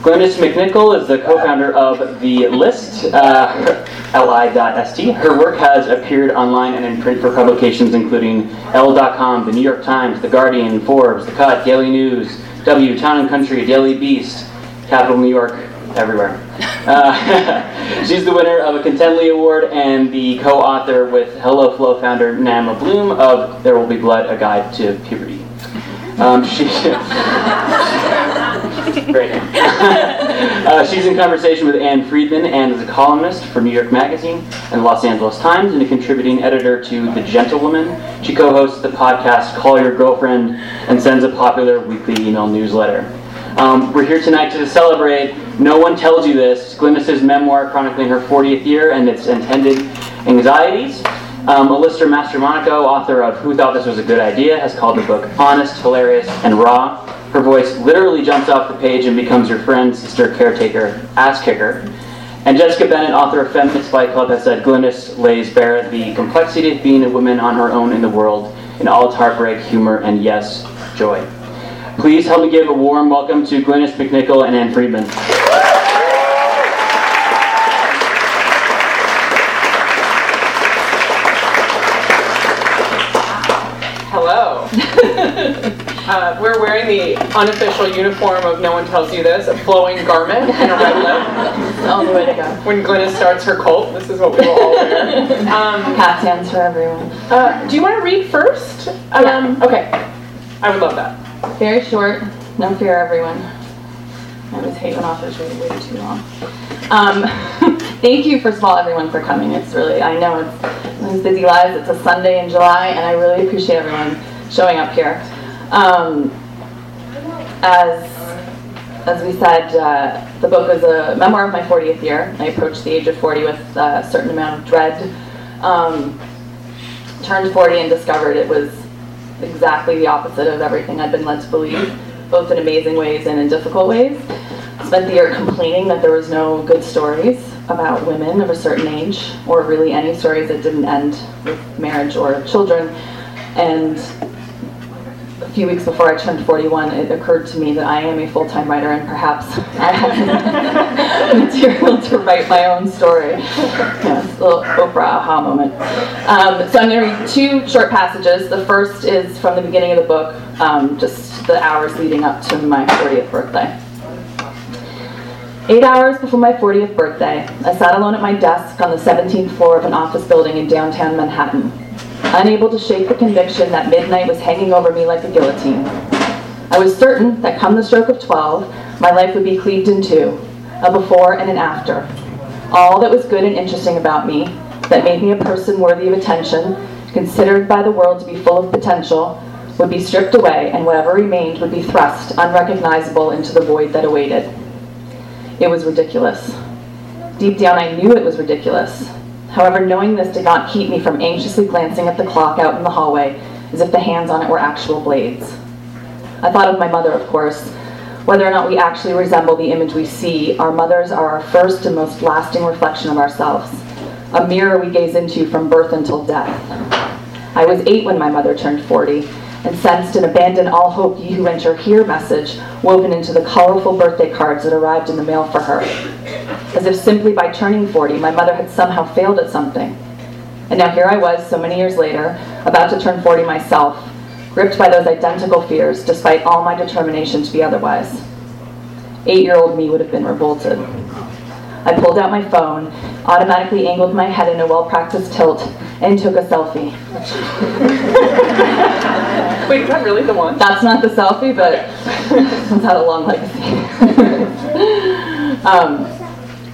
Glynnis MacNicol is the co-founder of The List, uh, li.st. Her work has appeared online and in print for publications including Elle.com, The New York Times, The Guardian, Forbes, The Cut, Daily News, W, Town and Country, Daily Beast, Capital New York, everywhere. Uh, she's the winner of a Contently Award and the co-author with HelloFlo founder Naama Bloom of There Will Be Blood, A Guide to Puberty. Um, she, Great. uh, she's in conversation with Ann Friedman. Ann is a columnist for New York Magazine and the Los Angeles Times and a contributing editor to The Gentlewoman. She co hosts the podcast Call Your Girlfriend and sends a popular weekly email newsletter. Um, we're here tonight to celebrate No One Tells You This, Glynnis's memoir chronicling her 40th year and its intended anxieties. Um, Alyssa Mastromonaco, author of Who Thought This Was a Good Idea, has called the book honest, hilarious, and raw. Her voice literally jumps off the page and becomes your friend, sister, caretaker, ass kicker. And Jessica Bennett, author of Feminist Fight Club, has said Glynnis lays bare the complexity of being a woman on her own in the world, in all its heartbreak, humor, and yes, joy. Please help me give a warm welcome to Glynnis MacNicol and Ann Friedman. Uh, we're wearing the unofficial uniform of No One Tells You This, a flowing garment and a red lip. All the way to go. When Glynis starts her cult, this is what we will all wear. Um, Caftans for everyone. uh, do you want to read first? Um, Okay. I would love that. Very short. No fear, everyone. I was hate when authors read way too long. Um, thank you, first of all, everyone, for coming. It's really, I know it's, it's busy lives. It's a Sunday in July, and I really appreciate everyone showing up here. Um, as as we said, uh, the book is a memoir of my 40th year. I approached the age of 40 with a certain amount of dread. Um, turned 40 and discovered it was exactly the opposite of everything I'd been led to believe, both in amazing ways and in difficult ways. Spent the year complaining that there was no good stories about women of a certain age, or really any stories that didn't end with marriage or children. And a few weeks before I turned 41, it occurred to me that I am a full-time writer and perhaps I have material to write my own story. Yes, little Oprah aha moment. Um, so I'm going to read two short passages. The first is from the beginning of the book, um, just the hours leading up to my 40th birthday. Eight hours before my 40th birthday, I sat alone at my desk on the 17th floor of an office building in downtown Manhattan unable to shake the conviction that midnight was hanging over me like a guillotine. I was certain that come the stroke of 12, my life would be cleaved in two, a before and an after. All that was good and interesting about me, that made me a person worthy of attention, considered by the world to be full of potential, would be stripped away, and whatever remained would be thrust, unrecognizable, into the void that awaited. It was ridiculous. Deep down, I knew it was ridiculous. However, knowing this did not keep me from anxiously glancing at the clock out in the hallway as if the hands on it were actual blades. I thought of my mother, of course. Whether or not we actually resemble the image we see, our mothers are our first and most lasting reflection of ourselves, a mirror we gaze into from birth until death. I was eight when my mother turned 40 and sensed an abandon all hope ye who enter here message woven into the colorful birthday cards that arrived in the mail for her as if simply by turning 40, my mother had somehow failed at something. And now here I was, so many years later, about to turn 40 myself, gripped by those identical fears, despite all my determination to be otherwise. Eight year old me would have been revolted. I pulled out my phone, automatically angled my head in a well practiced tilt, and took a selfie. Wait, is that really the one? That's not the selfie, but it's had a long legacy. um,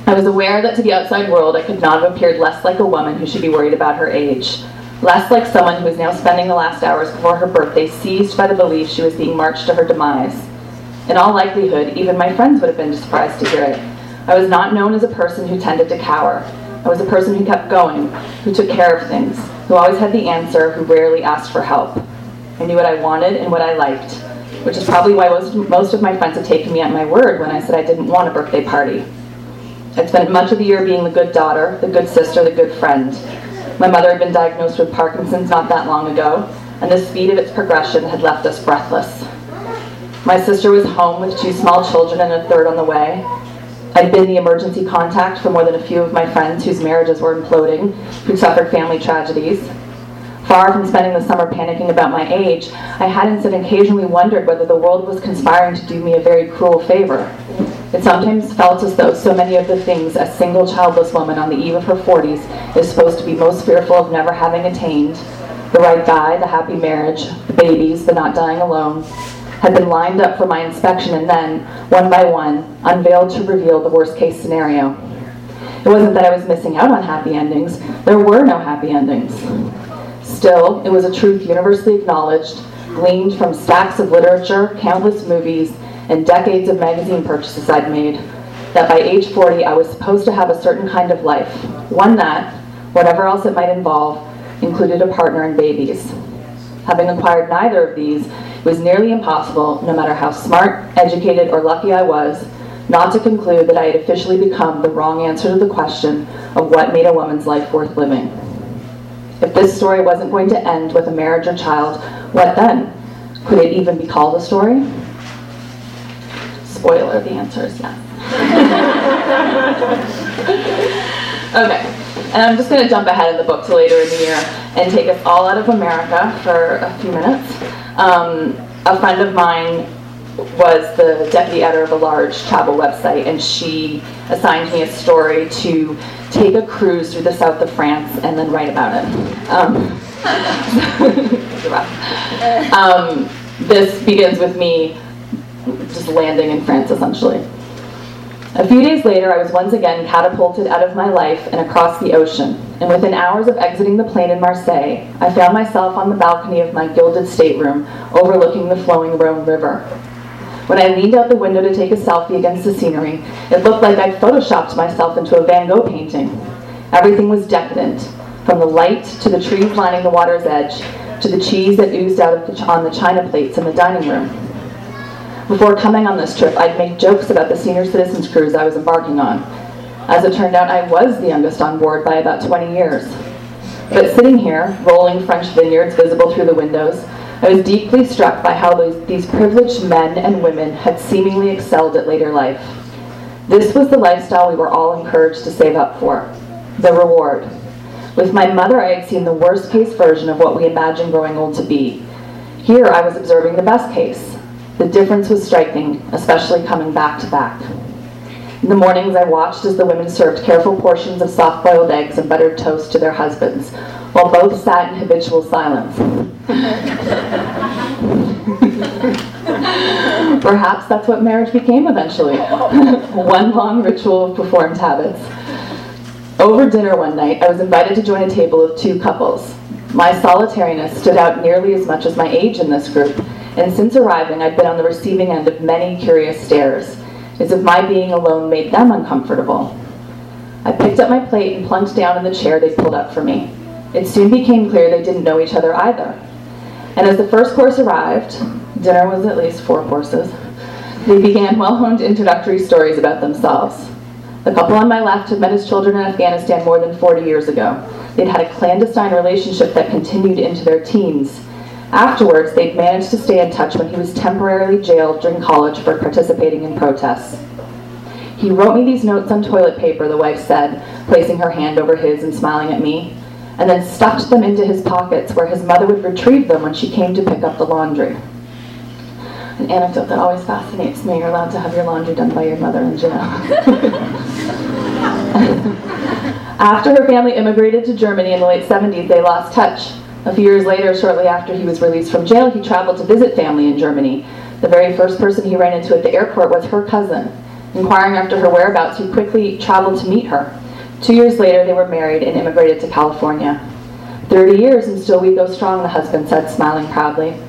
I was aware that to the outside world I could not have appeared less like a woman who should be worried about her age, less like someone who was now spending the last hours before her birthday seized by the belief she was being marched to her demise. In all likelihood, even my friends would have been surprised to hear it. I was not known as a person who tended to cower. I was a person who kept going, who took care of things, who always had the answer, who rarely asked for help. I knew what I wanted and what I liked, which is probably why most, most of my friends had taken me at my word when I said I didn't want a birthday party. I'd spent much of the year being the good daughter, the good sister, the good friend. My mother had been diagnosed with Parkinson's not that long ago, and the speed of its progression had left us breathless. My sister was home with two small children and a third on the way. I'd been the emergency contact for more than a few of my friends whose marriages were imploding, who suffered family tragedies. Far from spending the summer panicking about my age, I had instead occasionally wondered whether the world was conspiring to do me a very cruel favor. It sometimes felt as though so many of the things a single childless woman on the eve of her 40s is supposed to be most fearful of never having attained the right guy, the happy marriage, the babies, the not dying alone had been lined up for my inspection and then, one by one, unveiled to reveal the worst case scenario. It wasn't that I was missing out on happy endings, there were no happy endings. Still, it was a truth universally acknowledged, gleaned from stacks of literature, countless movies, and decades of magazine purchases I'd made, that by age 40 I was supposed to have a certain kind of life, one that, whatever else it might involve, included a partner and babies. Having acquired neither of these, was nearly impossible, no matter how smart, educated, or lucky I was, not to conclude that I had officially become the wrong answer to the question of what made a woman's life worth living. If this story wasn't going to end with a marriage or child, what then? Could it even be called a story? Spoiler, the answer is yes. okay, and I'm just going to jump ahead in the book to later in the year and take us all out of America for a few minutes. Um, a friend of mine was the deputy editor of a large travel website, and she assigned me a story to take a cruise through the south of France and then write about it. Um, um, this begins with me just landing in France, essentially. A few days later, I was once again catapulted out of my life and across the ocean, and within hours of exiting the plane in Marseille, I found myself on the balcony of my gilded stateroom overlooking the flowing Rhone River. When I leaned out the window to take a selfie against the scenery, it looked like I'd photoshopped myself into a Van Gogh painting. Everything was decadent, from the light to the trees lining the water's edge, to the cheese that oozed out of the, on the china plates in the dining room. Before coming on this trip, I'd make jokes about the senior citizens cruise I was embarking on. As it turned out, I was the youngest on board by about 20 years. But sitting here, rolling French vineyards visible through the windows, I was deeply struck by how those, these privileged men and women had seemingly excelled at later life. This was the lifestyle we were all encouraged to save up for the reward. With my mother, I had seen the worst case version of what we imagined growing old to be. Here, I was observing the best case the difference was striking, especially coming back to back. In the mornings, I watched as the women served careful portions of soft boiled eggs and buttered toast to their husbands, while both sat in habitual silence. Perhaps that's what marriage became eventually one long ritual of performed habits. Over dinner one night, I was invited to join a table of two couples. My solitariness stood out nearly as much as my age in this group, and since arriving, I'd been on the receiving end of many curious stares, as if my being alone made them uncomfortable. I picked up my plate and plunked down in the chair they'd pulled up for me. It soon became clear they didn't know each other either. And as the first course arrived, dinner was at least four courses, they began well honed introductory stories about themselves. The couple on my left had met his children in Afghanistan more than 40 years ago. They'd had a clandestine relationship that continued into their teens. Afterwards, they'd managed to stay in touch when he was temporarily jailed during college for participating in protests. He wrote me these notes on toilet paper, the wife said, placing her hand over his and smiling at me, and then stuffed them into his pockets where his mother would retrieve them when she came to pick up the laundry. An anecdote that always fascinates me you're allowed to have your laundry done by your mother in jail. after her family immigrated to Germany in the late 70s, they lost touch. A few years later, shortly after he was released from jail, he traveled to visit family in Germany. The very first person he ran into at the airport was her cousin. Inquiring after her whereabouts, he quickly traveled to meet her. Two years later, they were married and immigrated to California. Thirty years and still we go strong, the husband said, smiling proudly.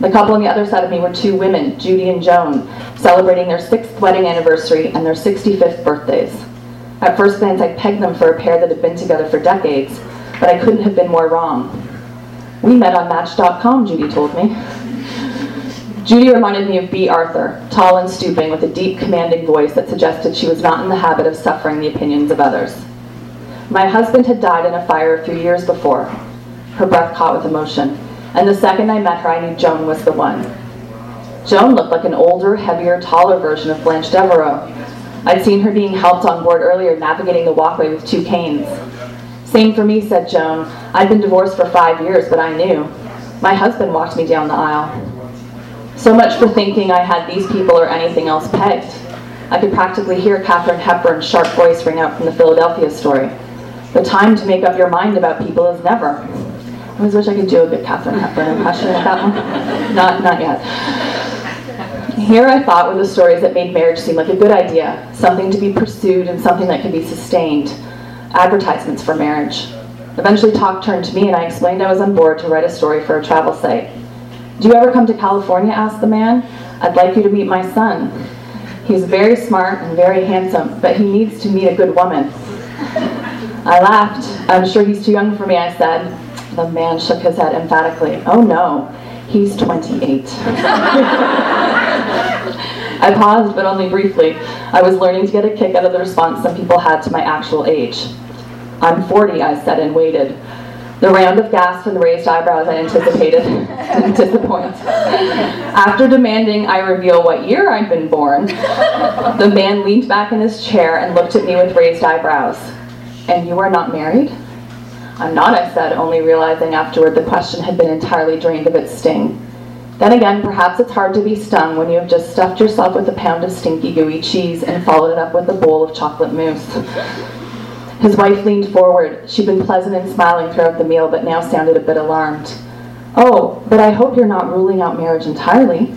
The couple on the other side of me were two women, Judy and Joan, celebrating their sixth wedding anniversary and their 65th birthdays. At first glance, I pegged them for a pair that had been together for decades, but I couldn't have been more wrong. We met on Match.com, Judy told me. Judy reminded me of Bea Arthur, tall and stooping, with a deep, commanding voice that suggested she was not in the habit of suffering the opinions of others. My husband had died in a fire a few years before. Her breath caught with emotion, and the second I met her, I knew Joan was the one. Joan looked like an older, heavier, taller version of Blanche Devereaux. I'd seen her being helped on board earlier, navigating the walkway with two canes. Same for me, said Joan. I'd been divorced for five years, but I knew. My husband walked me down the aisle. So much for thinking I had these people or anything else pegged. I could practically hear Katharine Hepburn's sharp voice ring out from the Philadelphia story. The time to make up your mind about people is never. I always wish I could do a good Katharine Hepburn impression with that one. Not, not yet. Here I thought were the stories that made marriage seem like a good idea, something to be pursued and something that could be sustained. Advertisements for marriage. Eventually, talk turned to me, and I explained I was on board to write a story for a travel site. Do you ever come to California? asked the man. I'd like you to meet my son. He's very smart and very handsome, but he needs to meet a good woman. I laughed. I'm sure he's too young for me, I said. The man shook his head emphatically. Oh no, he's 28. I paused, but only briefly. I was learning to get a kick out of the response some people had to my actual age. I'm 40, I said, and waited. The round of gasps and raised eyebrows I anticipated didn't disappoint. After demanding I reveal what year I'd been born, the man leaned back in his chair and looked at me with raised eyebrows. And you are not married? I'm not, I said, only realizing afterward the question had been entirely drained of its sting. Then again, perhaps it's hard to be stung when you have just stuffed yourself with a pound of stinky, gooey cheese and followed it up with a bowl of chocolate mousse. His wife leaned forward. She'd been pleasant and smiling throughout the meal, but now sounded a bit alarmed. Oh, but I hope you're not ruling out marriage entirely.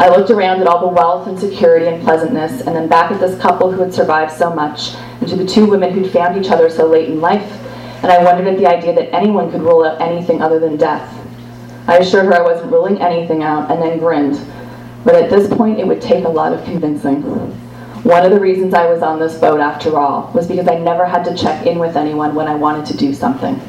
I looked around at all the wealth and security and pleasantness, and then back at this couple who had survived so much, and to the two women who'd found each other so late in life, and I wondered at the idea that anyone could rule out anything other than death. I assured her I wasn't ruling anything out, and then grinned. But at this point, it would take a lot of convincing. One of the reasons I was on this boat, after all, was because I never had to check in with anyone when I wanted to do something.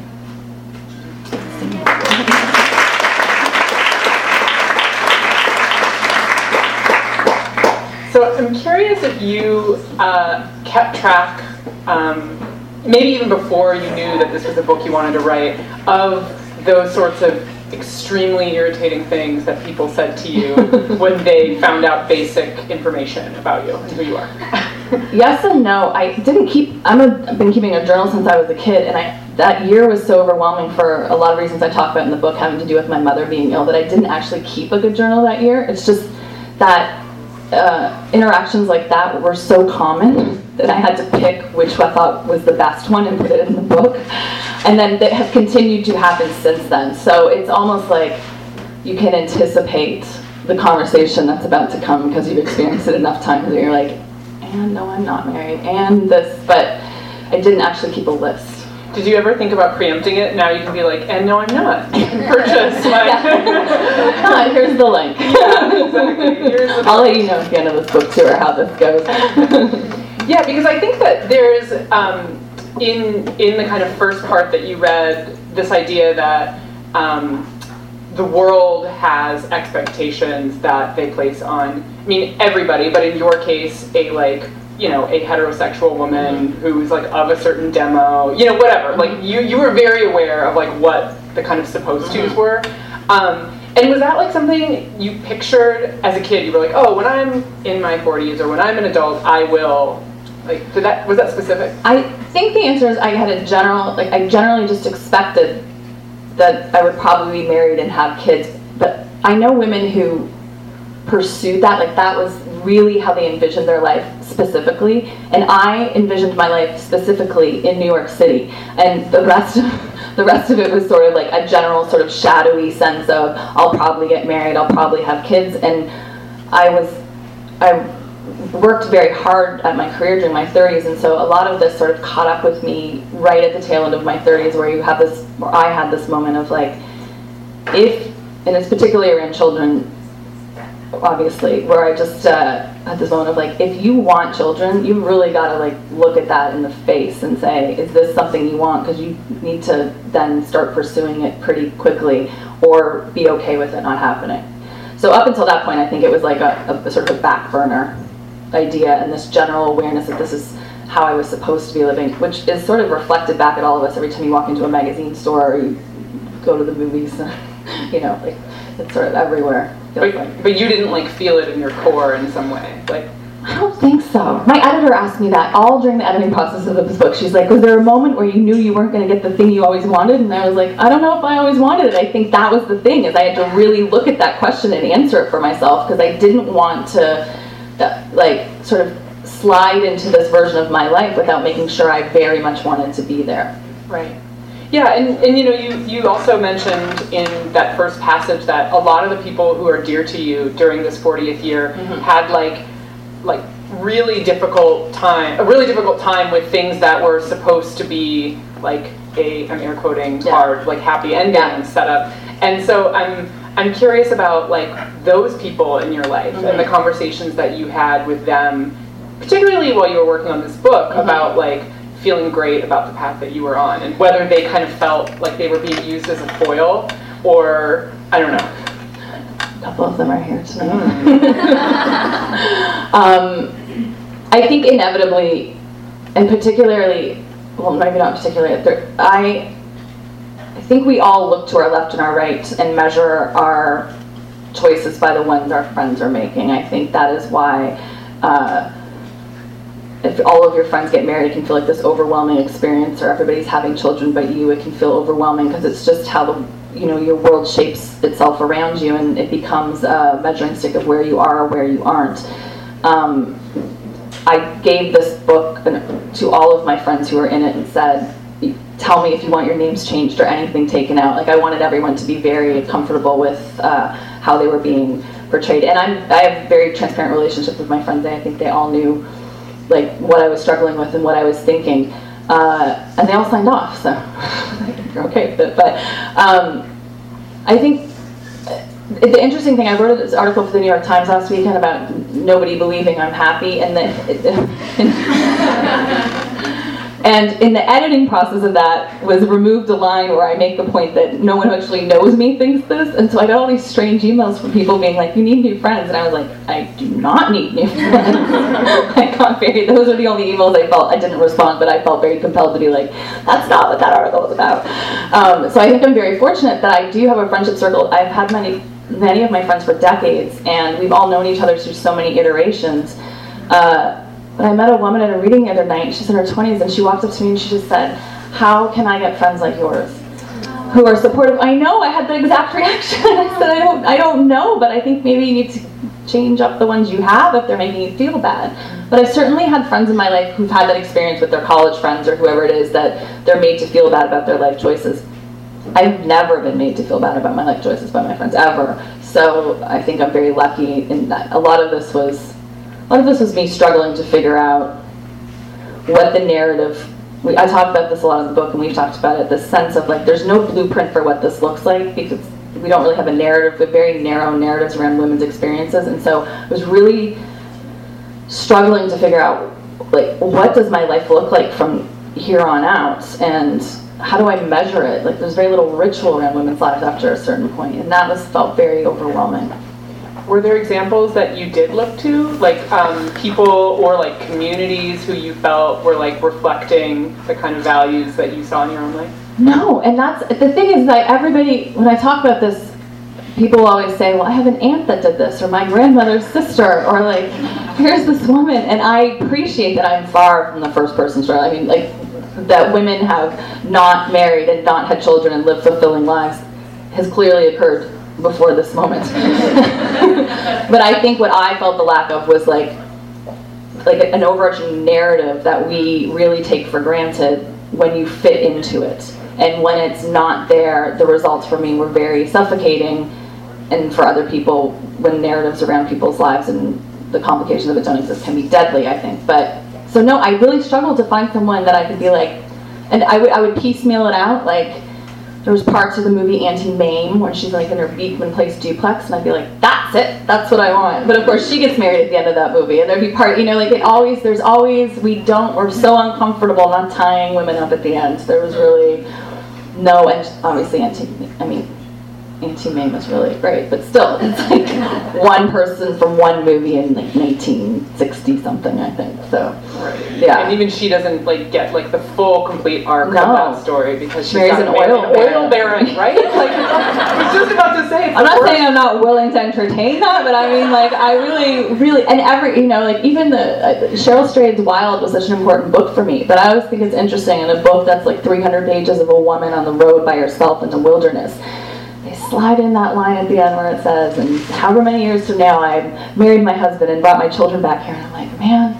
So I'm curious if you uh, kept track, um, maybe even before you knew that this was a book you wanted to write, of those sorts of extremely irritating things that people said to you when they found out basic information about you and who you are? yes and no. I didn't keep. I'm a, I've been keeping a journal since I was a kid, and I that year was so overwhelming for a lot of reasons I talk about in the book, having to do with my mother being ill, that I didn't actually keep a good journal that year. It's just that uh, interactions like that were so common that I had to pick which I thought was the best one and put it in the book. And then they have continued to happen since then. So it's almost like you can anticipate the conversation that's about to come because you've experienced it enough times that you're like, and no, I'm not married, and this, but I didn't actually keep a list. Did you ever think about preempting it? Now you can be like, and no, I'm not. Purchase my. Here's the link. yeah, exactly. Here's the I'll let you know at the end of this book too, or how this goes. Yeah, because I think that there's um, in in the kind of first part that you read this idea that um, the world has expectations that they place on. I mean, everybody, but in your case, a like you know a heterosexual woman who's like of a certain demo, you know, whatever. Like you you were very aware of like what the kind of supposed tos were. Um, and was that like something you pictured as a kid? You were like, oh, when I'm in my 40s or when I'm an adult, I will like, did that was that specific? I think the answer is I had a general like I generally just expected that I would probably be married and have kids, but I know women who pursued that like that was really how they envisioned their life specifically and I envisioned my life specifically in New York City and the rest of the rest of it was sort of like a general sort of shadowy sense of I'll probably get married, I'll probably have kids and I was I worked very hard at my career during my 30s, and so a lot of this sort of caught up with me right at the tail end of my 30s, where you have this, where I had this moment of like, if and it's particularly around children, obviously, where I just uh, had this moment of like, if you want children, you really got to like look at that in the face and say, is this something you want? Because you need to then start pursuing it pretty quickly, or be okay with it not happening. So up until that point, I think it was like a, a, sort of a back burner idea and this general awareness that this is how I was supposed to be living, which is sort of reflected back at all of us every time you walk into a magazine store or you go to the movies. you know, like it's sort of everywhere. But, like. but you didn't like feel it in your core in some way, like. I don't think so. My editor asked me that all during the editing process of this book. She's like, "Was there a moment where you knew you weren't going to get the thing you always wanted?" And I was like, "I don't know if I always wanted it. I think that was the thing is I had to really look at that question and answer it for myself because I didn't want to, uh, like, sort of slide into this version of my life without making sure I very much wanted to be there." Right. Yeah, and, and you know, you, you also mentioned in that first passage that a lot of the people who are dear to you during this 40th year mm-hmm. had like like really difficult time a really difficult time with things that were supposed to be like a I'm air quoting yeah. hard like happy ending yeah. setup. And so I'm I'm curious about like those people in your life mm-hmm. and the conversations that you had with them, particularly while you were working on this book mm-hmm. about like feeling great about the path that you were on and whether they kind of felt like they were being used as a foil or I don't know. A couple of them are here tonight. Mm. um, I think inevitably, and particularly, well, maybe not particularly, I, I think we all look to our left and our right and measure our choices by the ones our friends are making. I think that is why. Uh, if all of your friends get married, it can feel like this overwhelming experience, or everybody's having children but you, it can feel overwhelming because it's just how the you know your world shapes itself around you, and it becomes a measuring stick of where you are or where you aren't. Um, I gave this book to all of my friends who were in it and said, "Tell me if you want your names changed or anything taken out." Like I wanted everyone to be very comfortable with uh, how they were being portrayed, and I'm I have very transparent relationships with my friends. I think they all knew like what I was struggling with and what I was thinking. Uh, and they all signed off, so you're okay with it. But um, I think uh, the interesting thing, I wrote this article for the New York Times last weekend about nobody believing I'm happy, and that. And in the editing process of that was removed a line where I make the point that no one who actually knows me thinks this. And so I got all these strange emails from people being like, you need new friends. And I was like, I do not need new friends. I got very, those are the only emails I felt, I didn't respond, but I felt very compelled to be like, that's not what that article was about. Um, so I think I'm very fortunate that I do have a friendship circle. I've had many, many of my friends for decades, and we've all known each other through so many iterations. Uh, but I met a woman at a reading the other night. She's in her 20s, and she walked up to me and she just said, "How can I get friends like yours?" Who are supportive. I know I had the exact reaction. I said, I don't, I don't know, but I think maybe you need to change up the ones you have if they're making you feel bad. But I've certainly had friends in my life who've had that experience with their college friends or whoever it is that they're made to feel bad about their life choices. I've never been made to feel bad about my life choices by my friends ever. So I think I'm very lucky in that a lot of this was lot of this was me struggling to figure out what the narrative. We, I talk about this a lot in the book, and we've talked about it. The sense of like, there's no blueprint for what this looks like because we don't really have a narrative. Have very narrow narratives around women's experiences, and so I was really struggling to figure out like what does my life look like from here on out, and how do I measure it? Like, there's very little ritual around women's lives after a certain point, and that was felt very overwhelming were there examples that you did look to? Like um, people or like communities who you felt were like reflecting the kind of values that you saw in your own life? No and that's the thing is that everybody when i talk about this people always say well i have an aunt that did this or my grandmother's sister or like here's this woman and i appreciate that i'm far from the first person story. I mean like that women have not married and not had children and lived fulfilling lives has clearly occurred before this moment. but I think what I felt the lack of was like like an overarching narrative that we really take for granted when you fit into it. And when it's not there, the results for me were very suffocating and for other people when narratives around people's lives and the complications of it don't exist can be deadly, I think. But so no, I really struggled to find someone that I could be like and I would I would piecemeal it out like there was parts of the movie Auntie Mame when she's like in her Beekman Place duplex, and I'd be like, that's it, that's what I want. But of course, she gets married at the end of that movie, and there'd be part, you know, like it always, there's always, we don't, we're so uncomfortable not tying women up at the end. There was really no, and obviously Auntie, I mean, Auntie Mame was really great, but still, it's like one person from one movie in like 1960 something, I think. So, yeah. And even she doesn't like get like the full complete arc No. of that story because she's Marries an oil an baron. oil baron, right? Like I was just about to say. I'm not worst- saying I'm not willing to entertain that, but I mean, like, I really, really, and every, you know, like, even the uh, Cheryl Strayed's Wild was such an important book for me. But I always think it's interesting in a book that's like 300 pages of a woman on the road by herself in the wilderness. Slide in that line at the end where it says, and however many years from now, I married my husband and brought my children back here. And I'm like, man,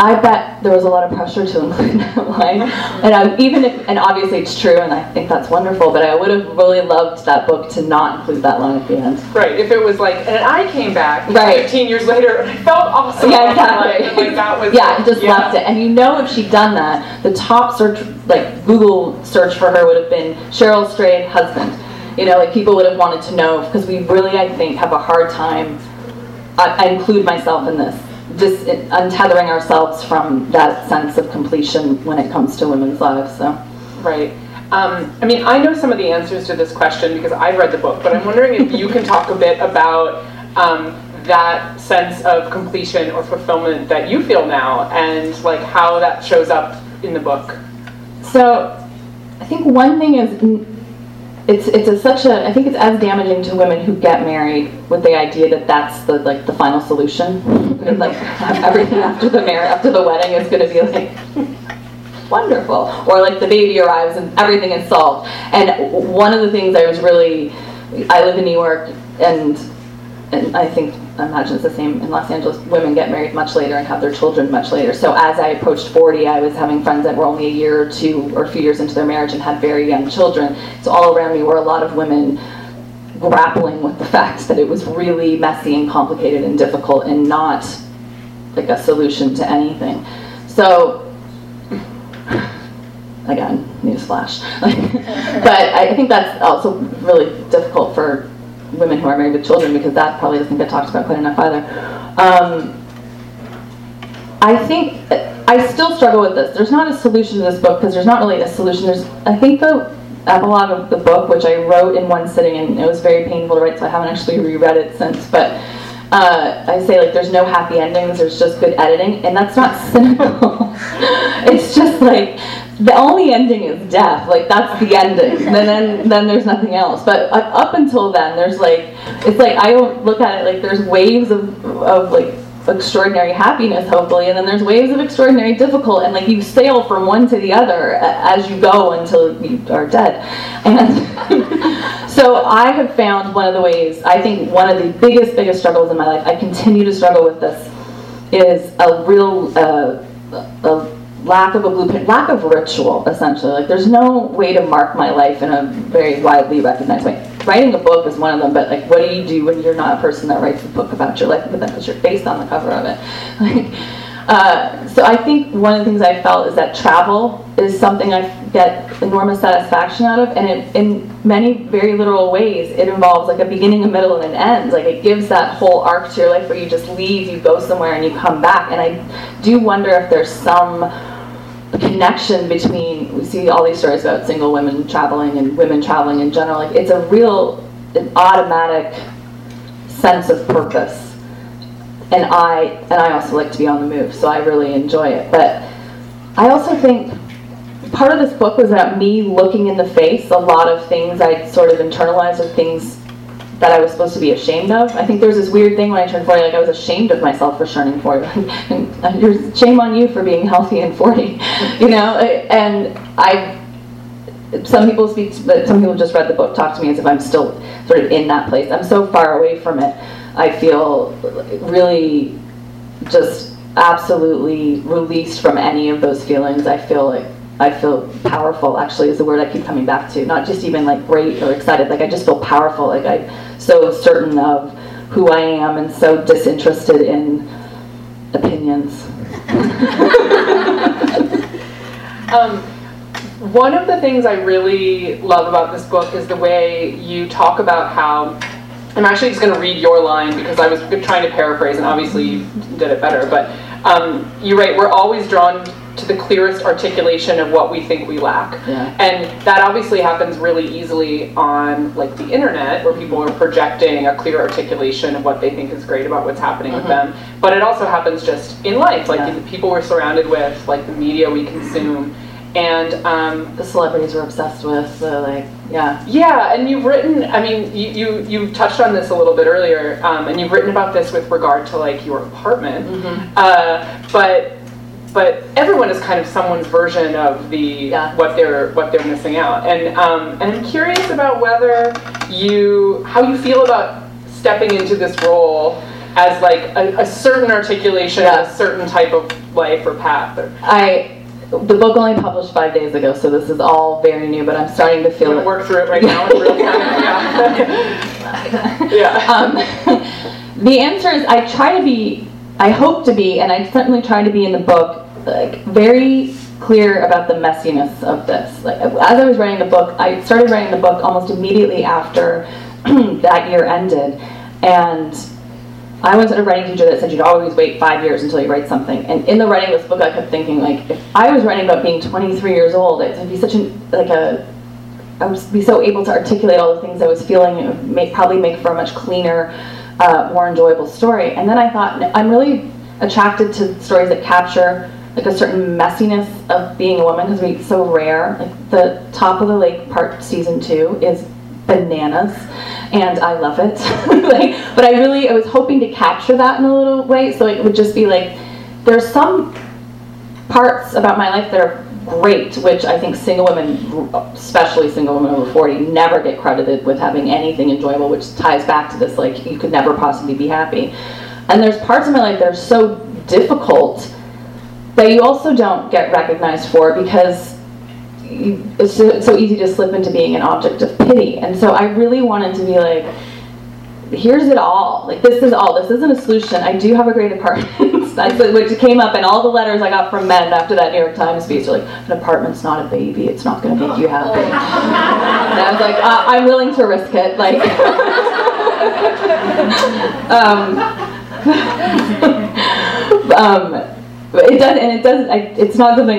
I bet there was a lot of pressure to include that line. And I, even if, and obviously it's true, and I think that's wonderful, but I would have really loved that book to not include that line at the end. Right, if it was like, and I came back Right. 15 years later and I felt awesome. Yeah, about my life, exactly. like that was yeah, just yeah. left it. And you know, if she'd done that, the top search, like Google search for her would have been Cheryl Strayed husband. You know, like people would have wanted to know because we really, I think, have a hard time. I, I include myself in this, just untethering ourselves from that sense of completion when it comes to women's lives. So. Right. Um, I mean, I know some of the answers to this question because I've read the book, but I'm wondering if you can talk a bit about um, that sense of completion or fulfillment that you feel now and like how that shows up in the book. So, I think one thing is, it's it's a, such a I think it's as damaging to women who get married with the idea that that's the like the final solution. Because, like everything after the marriage after the wedding is going to be like wonderful, or like the baby arrives and everything is solved. And one of the things I was really I live in New York and and I think I imagine it's the same in Los Angeles. Women get married much later and have their children much later. So as I approached 40, I was having friends that were only a year or two or a few years into their marriage and had very young children. So all around me were a lot of women grappling with the fact that it was really messy and complicated and difficult and not like a solution to anything. So again, newsflash. but I think that's also really difficult for women who are married with children because that probably doesn't get talked about quite enough either. Um, I think I still struggle with this. There's not a solution to this book because there's not really a solution. There's I think the epilogue of the book, which I wrote in one sitting, and it was very painful to write, so I haven't actually reread it since. But uh, I say like there's no happy endings. There's just good editing, and that's not cynical. it's just like the only ending is death. Like that's the ending. and then then there's nothing else. But up, up until then, there's like it's like I don't look at it like there's waves of of like extraordinary happiness hopefully and then there's waves of extraordinary difficult and like you sail from one to the other as you go until you are dead and so i have found one of the ways i think one of the biggest biggest struggles in my life i continue to struggle with this is a real uh, a lack of a blueprint lack of ritual essentially like there's no way to mark my life in a very widely recognized way writing a book is one of them but like what do you do when you're not a person that writes a book about your life but then puts your face on the cover of it like uh, so I think one of the things I felt is that travel is something I get enormous satisfaction out of, and it, in many very literal ways, it involves like a beginning, a middle, and an end. Like it gives that whole arc to your life where you just leave, you go somewhere, and you come back. And I do wonder if there's some connection between we see all these stories about single women traveling and women traveling in general. Like it's a real, an automatic sense of purpose and I and I also like to be on the move, so I really enjoy it. But I also think part of this book was about me looking in the face a lot of things I'd sort of internalized or things that I was supposed to be ashamed of. I think there was this weird thing when I turned 40, like I was ashamed of myself for turning 40. and there's shame on you for being healthy and 40, you know? And I some people speak, but some people just read the book, talk to me as if I'm still sort of in that place. I'm so far away from it. I feel really just absolutely released from any of those feelings. I feel like I feel powerful. Actually, is the word I keep coming back to. Not just even like great or excited. Like I just feel powerful. Like I'm so certain of who I am and so disinterested in opinions. Um, one of the things I really love about this book is the way you talk about how. I'm actually just going to read your line because I was trying to paraphrase, and obviously you did it better. But um, you write, "We're always drawn to the clearest articulation of what we think we lack," Yeah. and that obviously happens really easily on like the internet, where people are projecting a clear articulation of what they think is great about what's happening with them. But it also happens just in life, like Yeah. the people we're surrounded with, like the media we consume, and. Um, The celebrities we're obsessed with, so like, yeah. yeah, and you've written. I mean, you you, you touched on this a little bit earlier, um, and you've written about this with regard to like your apartment. Uh, but but everyone is kind of someone's version of the Yeah. what they're what they're missing out, and um, and I'm curious about whether you how you feel about stepping into this role as like a, a certain articulation Yeah. of a certain type of life or path. Or, I, the book only published five days ago, so this is all very new, but I'm starting to feel work through it right now in. Yeah. yeah. Um, the answer is I try to be, I hope to be, and I certainly try to be in the book, like very clear about the messiness of this. Like as I was writing the book, I started writing the book almost immediately after that year ended, and I was a writing teacher that said you'd always wait five years until you write something. And in the writing of this book, I kept thinking like, if I was writing about being 23 years old, it would be such an like a I would be so able to articulate all the things I was feeling. It would make, probably make for a much cleaner, uh, more enjoyable story. And then I thought, I'm really attracted to stories that capture like a certain messiness of being a woman because it's so rare. Like the Top of the Lake part season two is bananas, and I love it. like, but I really I was hoping to capture that in a little way, so it would just be like there's some parts about my life that are great, which I think single women, especially single women over 40, never get credited with having anything enjoyable, which ties back to this like, you could never possibly be happy. And there's parts of my life that are so difficult that you also don't get recognized for because it's so, so easy to slip into being an object of pity. And so I really wanted to be like, here's it all. Like this is all. This isn't a solution. I do have a great apartment, Which came up in all the letters I got from men after that New York Times piece. They're like, an apartment's not a baby. It's not going to make you happy. and I was like, uh, I'm willing to risk it. Like, um, um, it does, and it doesn't. It's not something.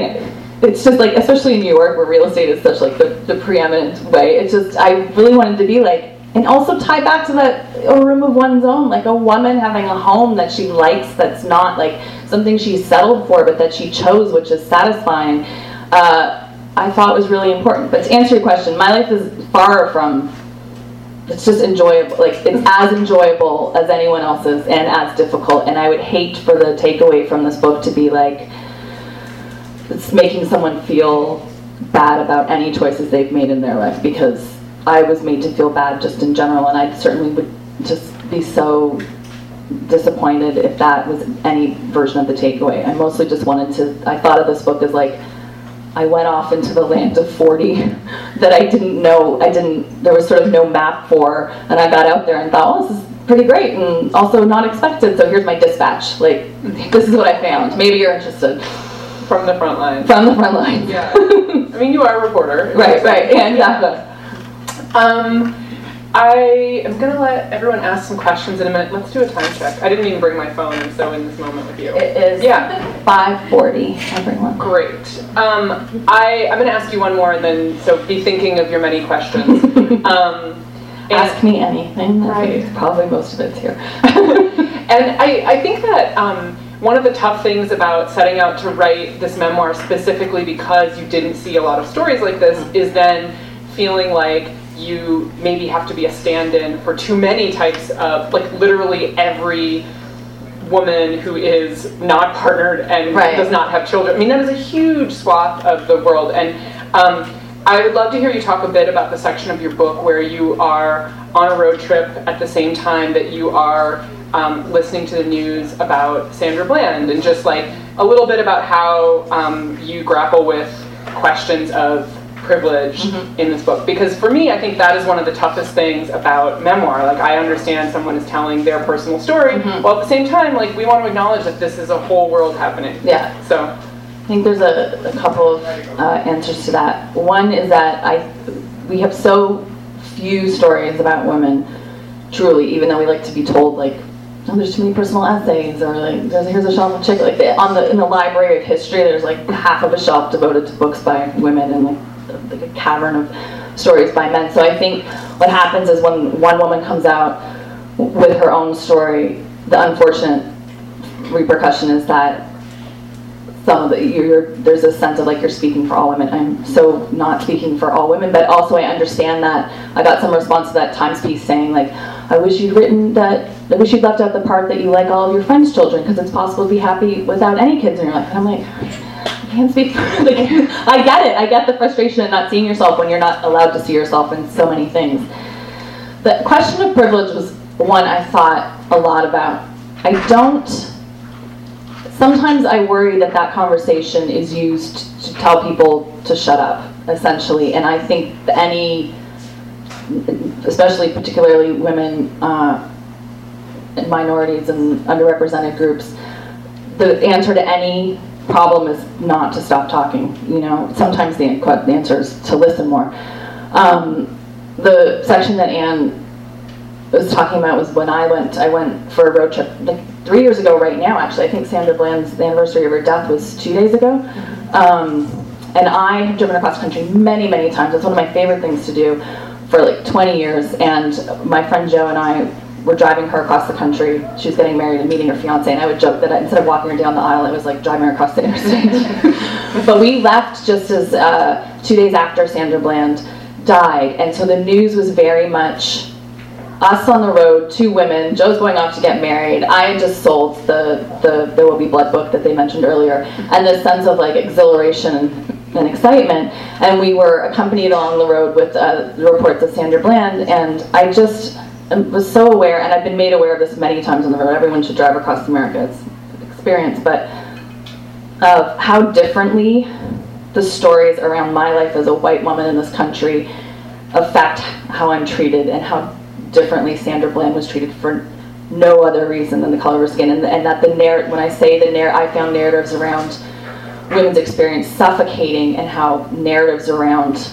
It's just like, especially in New York, where real estate is such like the, the preeminent way. It's just I really wanted to be like, and also tie back to that a room of one's own, like a woman having a home that she likes, that's not like something she's settled for, but that she chose, which is satisfying. Uh, I thought was really important. But to answer your question, my life is far from it's just enjoyable like it's as enjoyable as anyone else's and as difficult and i would hate for the takeaway from this book to be like it's making someone feel bad about any choices they've made in their life because i was made to feel bad just in general and i certainly would just be so disappointed if that was any version of the takeaway i mostly just wanted to i thought of this book as like I went off into the land of 40 that I didn't know, I didn't, there was sort of no map for, and I got out there and thought, oh, this is pretty great and also not expected, so here's my dispatch. Like, this is what I found. Maybe you're interested. From the front line. From the front line. Yeah. I mean, you are a reporter. Right, right, yeah, exactly. Um, I am gonna let everyone ask some questions in a minute. Let's do a time check. I didn't even bring my phone. I'm so in this moment with you. It is Yeah. 540, everyone. Great. Um, I I'm gonna ask you one more, and then so be thinking of your many questions. Um, Ask me anything. Right. Probably most of it's here. And I, I think that um, one of the tough things about setting out to write this memoir specifically because you didn't see a lot of stories like this is then feeling like you maybe have to be a stand-in for too many types of like literally every woman who is not partnered and Right. does not have children. I mean that is a huge swath of the world and um, I would love to hear you talk a bit about the section of your book where you are on a road trip at the same time that you are um, listening to the news about Sandra Bland and just like a little bit about how um, you grapple with questions of privilege in this book because for me I think that is one of the toughest things about memoir like I understand someone is telling their personal story while at the same time like we want to acknowledge that this is a whole world happening Yeah. so I think there's a, a couple of uh, answers to that. One is that I, we have so few stories about women, truly, even though we like to be told like, oh, there's too many personal essays, or like, there's, here's a shelf of chick. Like on the in the Library of History, there's like half of a shelf devoted to books by women and like, like a cavern of stories by men. So I think what happens is when one woman comes out with her own story, the unfortunate repercussion is that some of the you're, there's a sense of like you're speaking for all women. I'm so not speaking for all women, but also I understand that I got some response to that Times piece saying like, I wish you'd written that. I wish you'd left out the part that you like all of your friends' children because it's possible to be happy without any kids in your life. And I'm like. I can't speak I get it. I get the frustration of not seeing yourself when you're not allowed to see yourself in so many things. The question of privilege was one I thought a lot about. I don't sometimes I worry that that conversation is used to tell people to shut up, essentially. And I think any, especially particularly women uh, and minorities and underrepresented groups, the answer to any problem is not to stop talking. You know, sometimes the, answer is to listen more. Um, the section that Anne was talking about was when I went. I went for a road trip like three years ago, right now. Actually, I think Sandra Bland's the anniversary of her death was two days ago. Um, and I have driven across country many, many times. It's one of my favorite things to do for like 20 years. And my friend Joe and I were driving her across the country. She was getting married and meeting her fiance, and I would joke that instead of walking her down the aisle, it was like driving her across the interstate. but we left just as uh, two days after Sandra Bland died, and so the news was very much us on the road, two women. Joe's going off to get married. I had just sold the, the There Will Be Blood book that they mentioned earlier, and this sense of like exhilaration and excitement. And we were accompanied along the road with uh, the reports of Sandra Bland, and I just Um, was so aware, and I've been made aware of this many times on the road. Everyone should drive across America. It's an experience, but of how differently the stories around my life as a white woman in this country affect how I'm treated and how differently Sandra Bland was treated for no other reason than the color of her skin, and, and that the narrative. When I say the narrative, I found narratives around women's experience suffocating, and how narratives around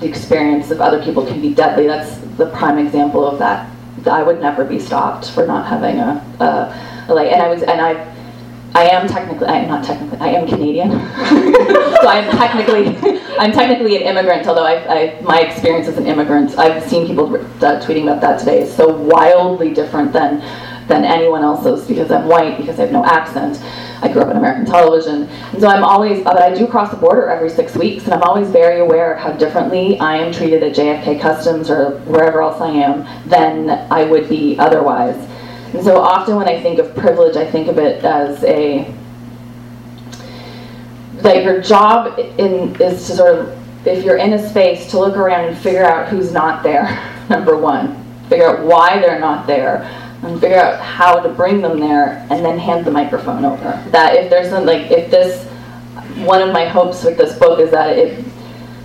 the experience of other people can be deadly. That's the prime example of that. I would never be stopped for not having a, a, a like, and I was, and I I am technically, I'm not technically, I am Canadian. so I'm technically, I'm technically an immigrant, although I, I, my experience as an immigrant, I've seen people uh, tweeting about that today, is so wildly different than, than anyone else's because I'm white, because I have no accent. I grew up in American television. And so I'm always, uh, but I do cross the border every six weeks, and I'm always very aware of how differently I am treated at JFK Customs or wherever else I am than I would be otherwise. And so often when I think of privilege, I think of it as a that your job in, is to sort of, if you're in a space, to look around and figure out who's not there, number one. Figure out why they're not there, and figure out how to bring them there, and then hand the microphone over. That if there's some, like, if this, one of my hopes with this book is that it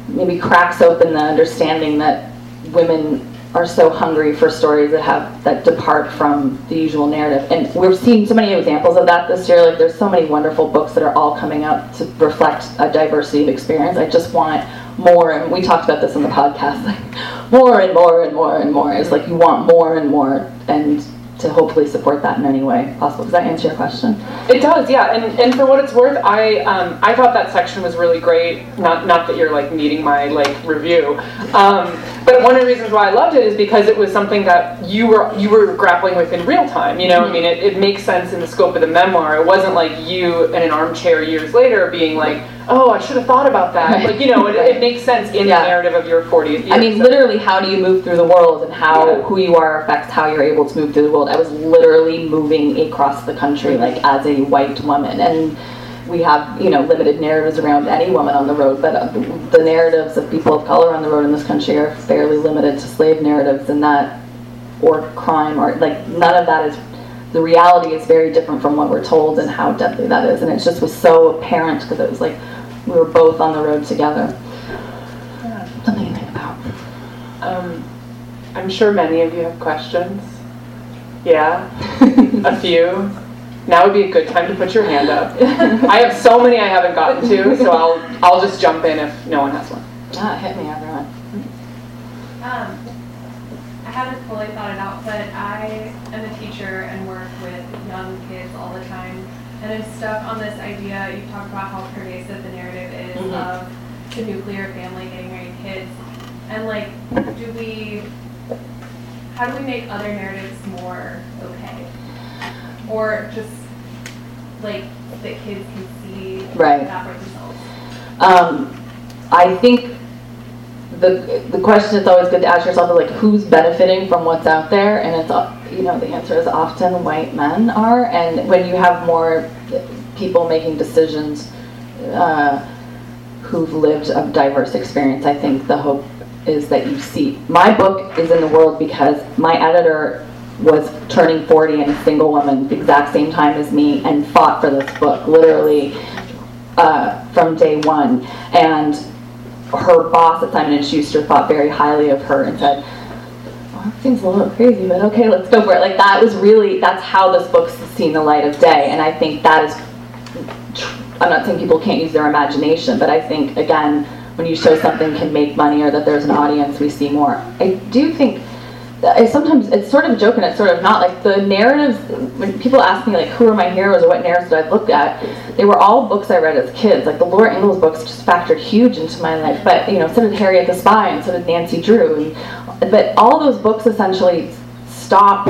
maybe cracks open the understanding that women are so hungry for stories that have that depart from the usual narrative. And we're seeing so many examples of that this year. Like there's so many wonderful books that are all coming out to reflect a diversity of experience. I just want more and we talked about this in the podcast, like more and more and more and more. It's like you want more and more and to hopefully support that in any way possible. Does that answer your question? It does, yeah. And, and for what it's worth, I um, I thought that section was really great. Not not that you're like needing my like review, um, but one of the reasons why I loved it is because it was something that you were you were grappling with in real time. You know, mm-hmm. I mean, it, it makes sense in the scope of the memoir. It wasn't like you in an armchair years later being like oh, I should have thought about that. Right. Like, you know, it, it makes sense in yeah. the narrative of your 40th year. I mean, so. literally, how do you move through the world and how yeah. who you are affects how you're able to move through the world. I was literally moving across the country, like, as a white woman. And we have, you know, limited narratives around any woman on the road, but uh, the narratives of people of color on the road in this country are fairly limited to slave narratives and that, or crime, or like, none of that is the reality is very different from what we're told and how deadly that is. And it just was so apparent because it was like, we were both on the road together. Something to think about. Um, I'm sure many of you have questions. Yeah, a few. Now would be a good time to put your hand up. I have so many I haven't gotten to, so I'll I'll just jump in if no one has one. Ah, hit me, everyone. Um, I haven't fully thought it out, but I am a teacher and work with young kids all the time. And I'm stuck on this idea, you talked about how pervasive the narrative is Mhm. of the nuclear family getting married kids. And like, do we, how do we make other narratives more okay? Or just like that kids can see Right. that for themselves? Um, I think the the question that's always good to ask yourself is like who's benefiting from what's out there, and it's uh, you know the answer is often white men are, and when you have more people making decisions uh, who've lived a diverse experience, I think the hope is that you see. My book is in the world because my editor was turning 40 and a single woman the exact same time as me and fought for this book literally uh, from day one. And her boss at Simon Schuster thought very highly of her and said, well, that seems a little crazy, but okay, let's go for it. Like that was really that's how this book's seen the light of day, and I think that is. I'm not saying people can't use their imagination, but I think again, when you show something can make money or that there's an audience, we see more. I do think. I sometimes it's sort of a joke and it's sort of not. Like the narratives when people ask me like who are my heroes or what narratives did I look at they were all books I read as kids. Like the Laura Ingalls books just factored huge into my life. But you know so did Harriet the Spy and so did Nancy Drew. And but all those books essentially stop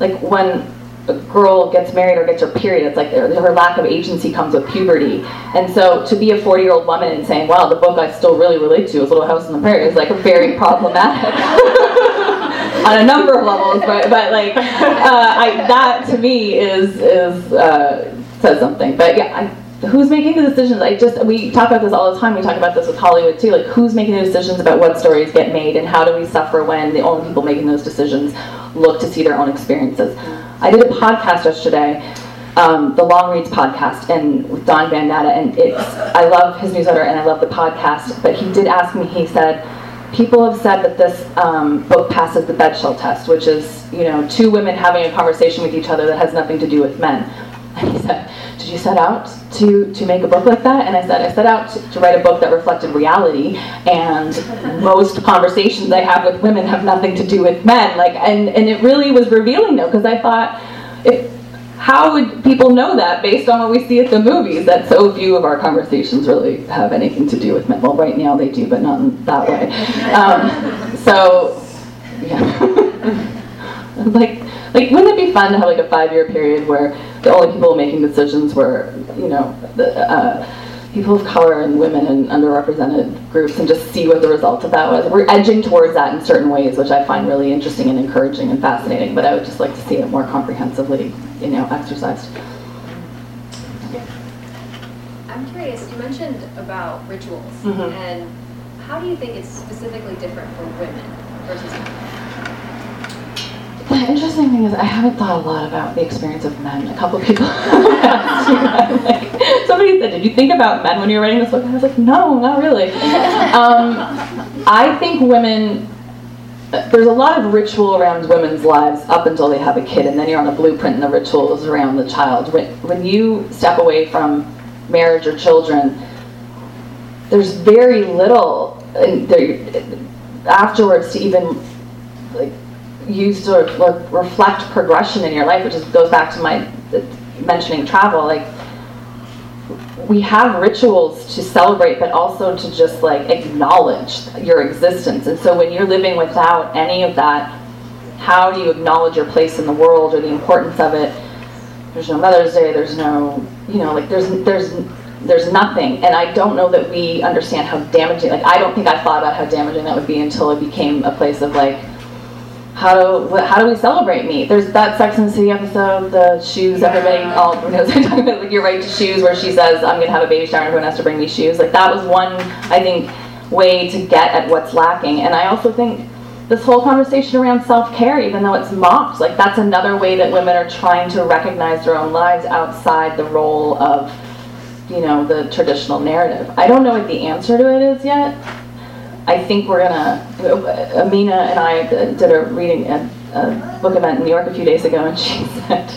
like when a girl gets married or gets her period. It's like her lack of agency comes with puberty. And so to be a 40 year old woman and saying wow the book I still really relate to is Little House on the Prairie is like very problematic on a number of levels, but but like uh, I, that to me is is uh, says something. But yeah, I, who's making the decisions? I just we talk about this all the time. We talk about this with Hollywood too. Like who's making the decisions about what stories get made, and how do we suffer when the only people making those decisions look to see their own experiences? I did a podcast yesterday. Um, the Longreads podcast and with Don Van Natta and it's I love his newsletter and I love the podcast but he did ask me he said people have said that this um, book passes the Bechdel test, which is, you know, two women having a conversation with each other that has nothing to do with men. And he said, "Did you set out to to make a book like that?" And I said, "I set out to, to write a book that reflected reality, and most conversations I have with women have nothing to do with men." Like, and and it really was revealing though, because I thought, if how would people know that based on what we see at the movies? That so few of our conversations really have anything to do with men. Well, right now they do, but not in that way. Um, so, yeah. like, like, wouldn't it be fun to have like a five-year period where the only people making decisions were, you know, the, uh, people of color and women and underrepresented groups, and just see what the result of that was? We're edging towards that in certain ways, which I find really interesting and encouraging and fascinating. But I would just like to see it more comprehensively, you know, exercised. I'm curious, you mentioned about rituals, Mhm. and how do you think it's specifically different for women versus men? The interesting thing is, I haven't thought a lot about the experience of men. A couple people asked me that. Like, somebody said, "Did you think about men when you were writing this book?" And I was like, "No, not really." Um, I think women. There's a lot of ritual around women's lives up until they have a kid, and then you're on a blueprint, and the ritual is around the child. When, when you step away from marriage or children, there's very little there, afterwards to even like use to re- reflect progression in your life, which is, goes back to my mentioning travel. Like we have rituals to celebrate, but also to just like acknowledge your existence. And so when you're living without any of that, how do you acknowledge your place in the world or the importance of it? There's no Mother's Day. There's no, you know, like there's there's there's nothing. And I don't know that we understand how damaging. Like I don't think I thought about how damaging that would be until it became a place of like how do how do we celebrate me? There's that Sex and the City episode, the shoes. Everybody all knows I'm talking about. Like you're right to shoes, where she says, "I'm gonna have a baby shower, and everyone has to bring me shoes." Like that was one, I think, way to get at what's lacking. And I also think this whole conversation around self care, even though it's mocked, like that's another way that women are trying to recognize their own lives outside the role of, you know, the traditional narrative. I don't know what the answer to it is yet. I think we're gonna. Amina and I did a reading at a book event in New York a few days ago, and she said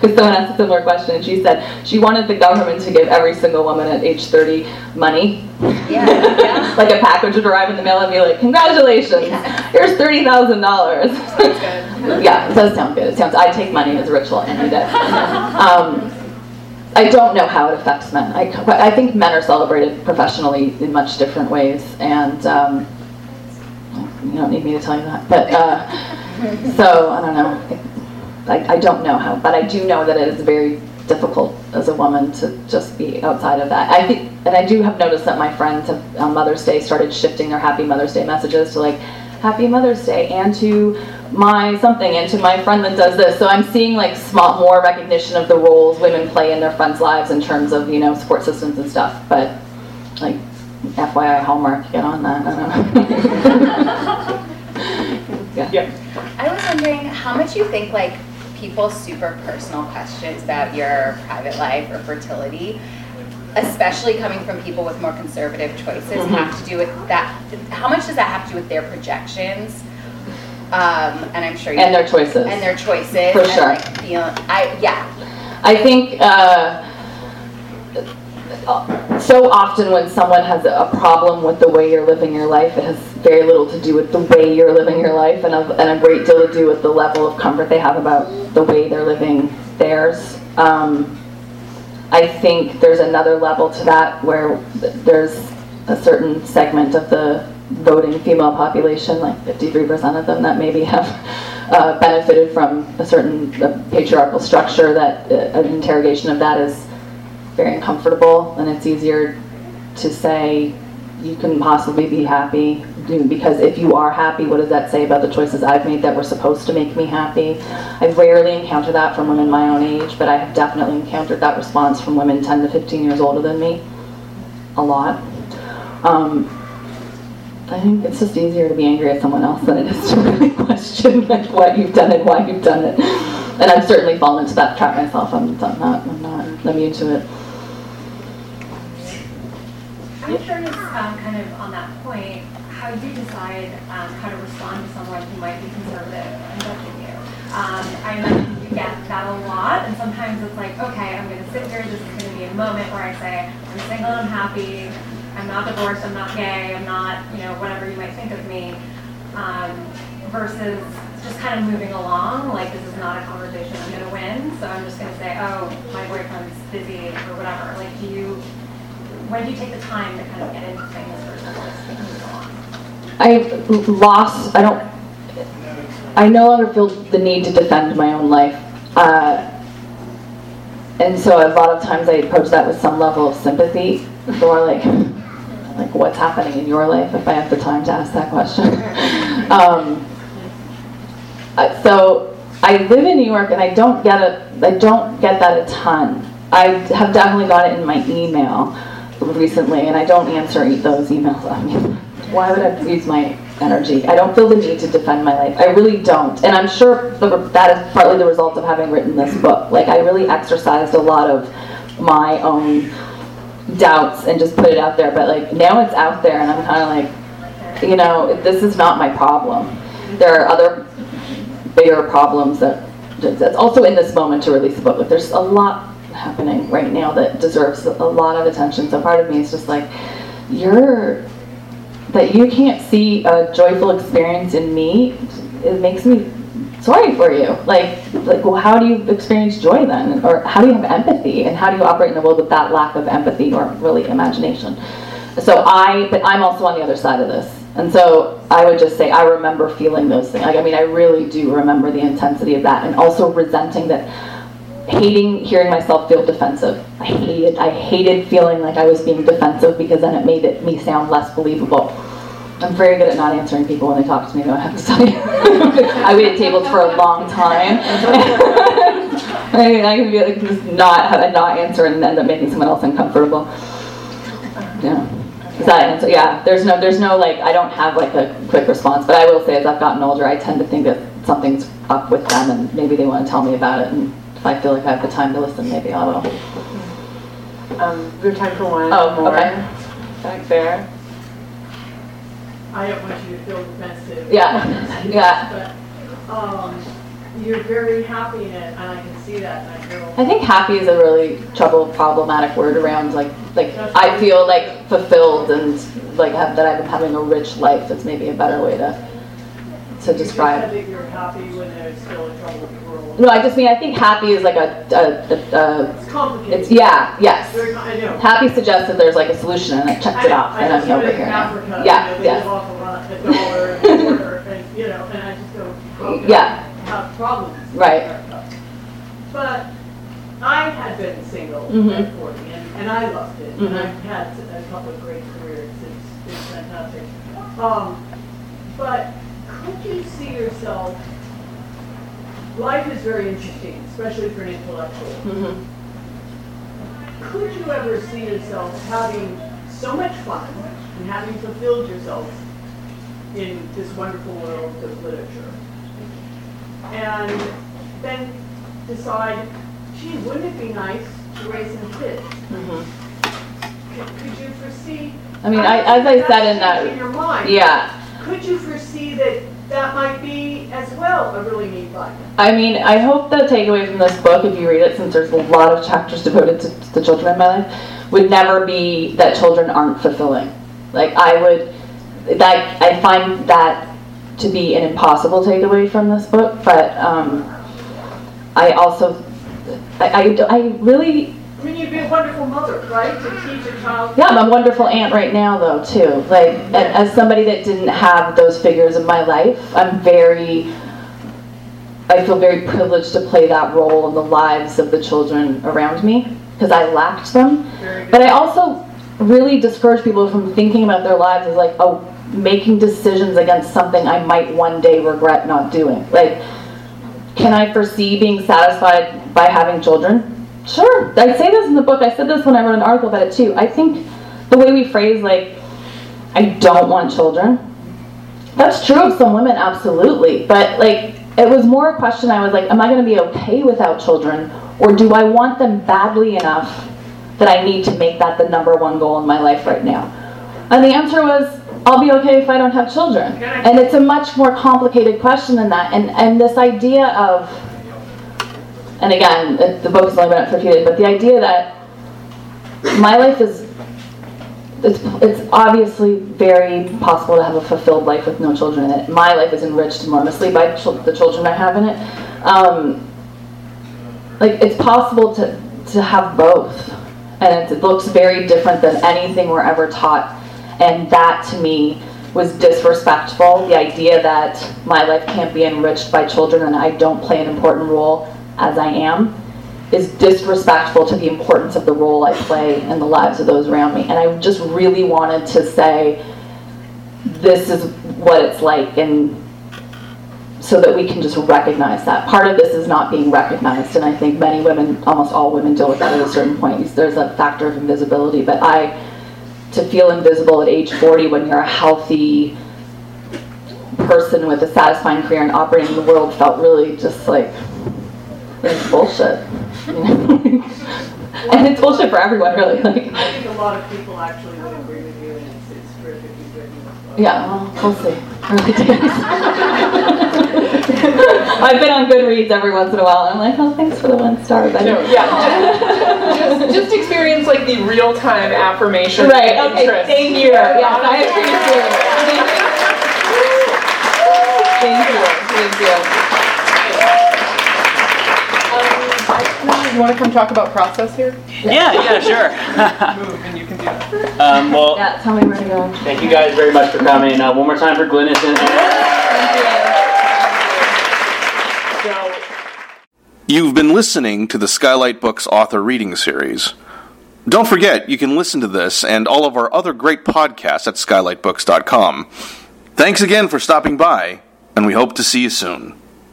because someone asked a similar question, and she said she wanted the government to give every single woman at age 30 money. Yeah, yeah. like a package would arrive in the mail and be like, "Congratulations, here's thirty thousand dollars." Yeah, it does sound good. It sounds. I take money as a ritual any day. Um, I don't know how it affects men. I, I think men are celebrated professionally in much different ways, and um, you don't need me to tell you that. But uh, so I don't know. I, I don't know how, but I do know that it is very difficult as a woman to just be outside of that. I think, and I do have noticed that my friends have on Mother's Day started shifting their Happy Mother's Day messages to like Happy Mother's Day and to my something and to my friend that does this. So I'm seeing like small more recognition of the roles women play in their friends' lives in terms of you know support systems and stuff. But like FYI, Hallmark, get on that. I don't know. Yeah. I was wondering how much you think like people's super personal questions about your private life or fertility, especially coming from people with more conservative choices, Mm-hmm. have to do with that. How much does that have to do with their projections? Um, and I'm sure you and their choices. and their choices. For sure. Like, I yeah. I think uh, so often when someone has a problem with the way you're living your life, it has very little to do with the way you're living your life and a, and a great deal to do with the level of comfort they have about the way they're living theirs. Um, I think there's another level to that where there's a certain segment of the voting female population, like 53% of them, that maybe have uh, benefited from a certain uh, patriarchal structure that uh, an interrogation of that is very uncomfortable and it's easier to say you can possibly be happy because if you are happy what does that say about the choices i've made that were supposed to make me happy? I rarely encounter that from women my own age but i have definitely encountered that response from women 10 to 15 years older than me a lot. Um, I think it's just easier to be angry at someone else than it is to really question like what you've done and why you've done it. And I've certainly fallen into that trap myself. I'm, I'm not I'm not immune to it. I'm curious, um, kind of on that point, how you decide um, how to respond to someone who might be conservative and judging you. Um, I imagine you get that a lot, and sometimes it's like, okay, I'm going to sit here. This is going to be a moment where I say, I'm single, I'm happy, I'm not divorced, I'm not gay, I'm not, you know, whatever you might think of me. Um, versus just kind of moving along, like this is not a conversation I'm going to win, so I'm just going to say, oh, my boyfriend's busy or whatever. Like, do you when do you take the time to kind of get into things versus just move along? I lost. I don't. I no longer feel the need to defend my own life, uh, and so a lot of times I approach that with some level of sympathy, or like, like what's happening in your life if I have the time to ask that question. um, uh, so I live in New York, and I don't get it. I don't get that a ton. I have definitely got it in my email recently, and I don't answer those emails. I mean, why would I use my energy? I don't feel the need to defend my life. I really don't, and I'm sure that is partly the result of having written this book. Like I really exercised a lot of my own doubts and just put it out there. But like now it's out there, and I'm kind of like, you know, this is not my problem. There are other bigger problems that that's also in this moment to release the book. Like there's a lot happening right now that deserves a lot of attention. So part of me is just like, you're that you can't see a joyful experience in me. It makes me sorry for you. Like, like, well, how do you experience joy then, or how do you have empathy, and how do you operate in a world with that lack of empathy or really imagination? So I, but I'm also on the other side of this. And so I would just say I remember feeling those things. Like I mean, I really do remember the intensity of that, and also resenting that, hating hearing myself feel defensive. I hated, I hated feeling like I was being defensive because then it made it me sound less believable. I'm very good at not answering people when they talk to me. Though I have to tell you, I waited tables for a long time. I mean, I can be like just not have not answer and end up making someone else uncomfortable. Yeah. Is that answer? Yeah. There's no, there's no like, I don't have like a quick response, but I will say as I've gotten older, I tend to think that something's up with them and maybe they want to tell me about it. And if I feel like I have the time to listen, maybe I will. Um, we have time for one Oh, more. okay. Back there. I don't want you to feel defensive. Yeah. Yeah. But, um, you're very happy in it, and I can see that, and I feel. I think happy is a really trouble problematic word around like like I feel like fulfilled and like have, that I've been having a rich life. That's maybe a better way to to You just describe. said that you're happy when there's still a troubled. No, I just mean I think happy is like a, a, a, a It's complicated. it's yeah yes. I. Happy suggests that there's like a solution and it checks it off I and I'm over here. Africa, Yeah, you know, they yes. live a lot, a dollar a quarter, and, you know, and I just go, Yeah. I have problems? Right. But I had been single Mhm. at forty, and, and I loved it, and Mhm. I've had a couple of great careers, it's, it's fantastic. Um, but could you see yourself, life is very interesting, especially for an intellectual. Mhm. Could you ever see yourself having so much fun and having fulfilled yourself in this wonderful world of literature? And then decide, gee, wouldn't it be nice to raise some kids? Mhm. Could, could you foresee? I mean, I, as I said in that, in your mind. yeah. Could you foresee that that might be as well a really neat life? I mean, I hope the takeaway from this book, if you read it, since there's a lot of chapters devoted to the children in my life, would never be that children aren't fulfilling. Like I would, that I find that to be an impossible takeaway from this book. But um, I also, I, I, I really wonderful mother, right? To teach a child. Yeah, I'm a wonderful aunt right now, though, too. Like, and as somebody that didn't have those figures in my life, I'm very, I feel very privileged to play that role in the lives of the children around me because I lacked them. But I also really discourage people from thinking about their lives as like, oh, making decisions against something I might one day regret not doing. Like, can I foresee being satisfied by having children? Sure. I say this in the book. I said this when I wrote an article about it too. I think the way we phrase like, I don't want children. That's true of some women, absolutely. But like, it was more a question. I was like, am I going to be okay without children, or do I want them badly enough that I need to make that the number one goal in my life right now? And the answer was, I'll be okay if I don't have children. And it's a much more complicated question than that. And and this idea of and again, the book has only been out for a few days, but the idea that my life is it's, it's obviously very possible to have a fulfilled life with no children in it. My life is enriched enormously by chil- the children I have in it. Um, like it's possible to to have both, and it looks very different than anything we're ever taught. And that to me was disrespectful. The idea that my life can't be enriched by children and I don't play an important role as I am is disrespectful to the importance of the role I play in the lives of those around me. And I just really wanted to say, this is what it's like, and so that we can just recognize that. Part of this is not being recognized, and I think many women, almost all women, deal with that at a certain point. There's a factor of invisibility, but I, to feel invisible at age 40 when you're a healthy person with a satisfying career and operating in the world felt really just like it's bullshit. you know? and it's bullshit for everyone, really. Like, I think a lot of people actually would agree with you, and it's, it's terrific you've written this book. yeah, well, we'll see. Early days. I've been on Goodreads every once in a while, and I'm like, oh, thanks for the one star. But No, yeah. just, just experience like the real time affirmation. Right. and Okay. interest. Thank you. Yes, I appreciate it. Thank you. Thank you. Thank you. You want to come talk about process here? Yeah, yeah, sure. Move, and you can do that. um, well, Yeah, tell me where to go. thank you guys very much for coming. Uh, one more time for Glynnis and. So. You've been listening to the Skylight Books author reading series. Don't forget, you can listen to this and all of our other great podcasts at skylightbooks.com. Thanks again for stopping by, and we hope to see you soon.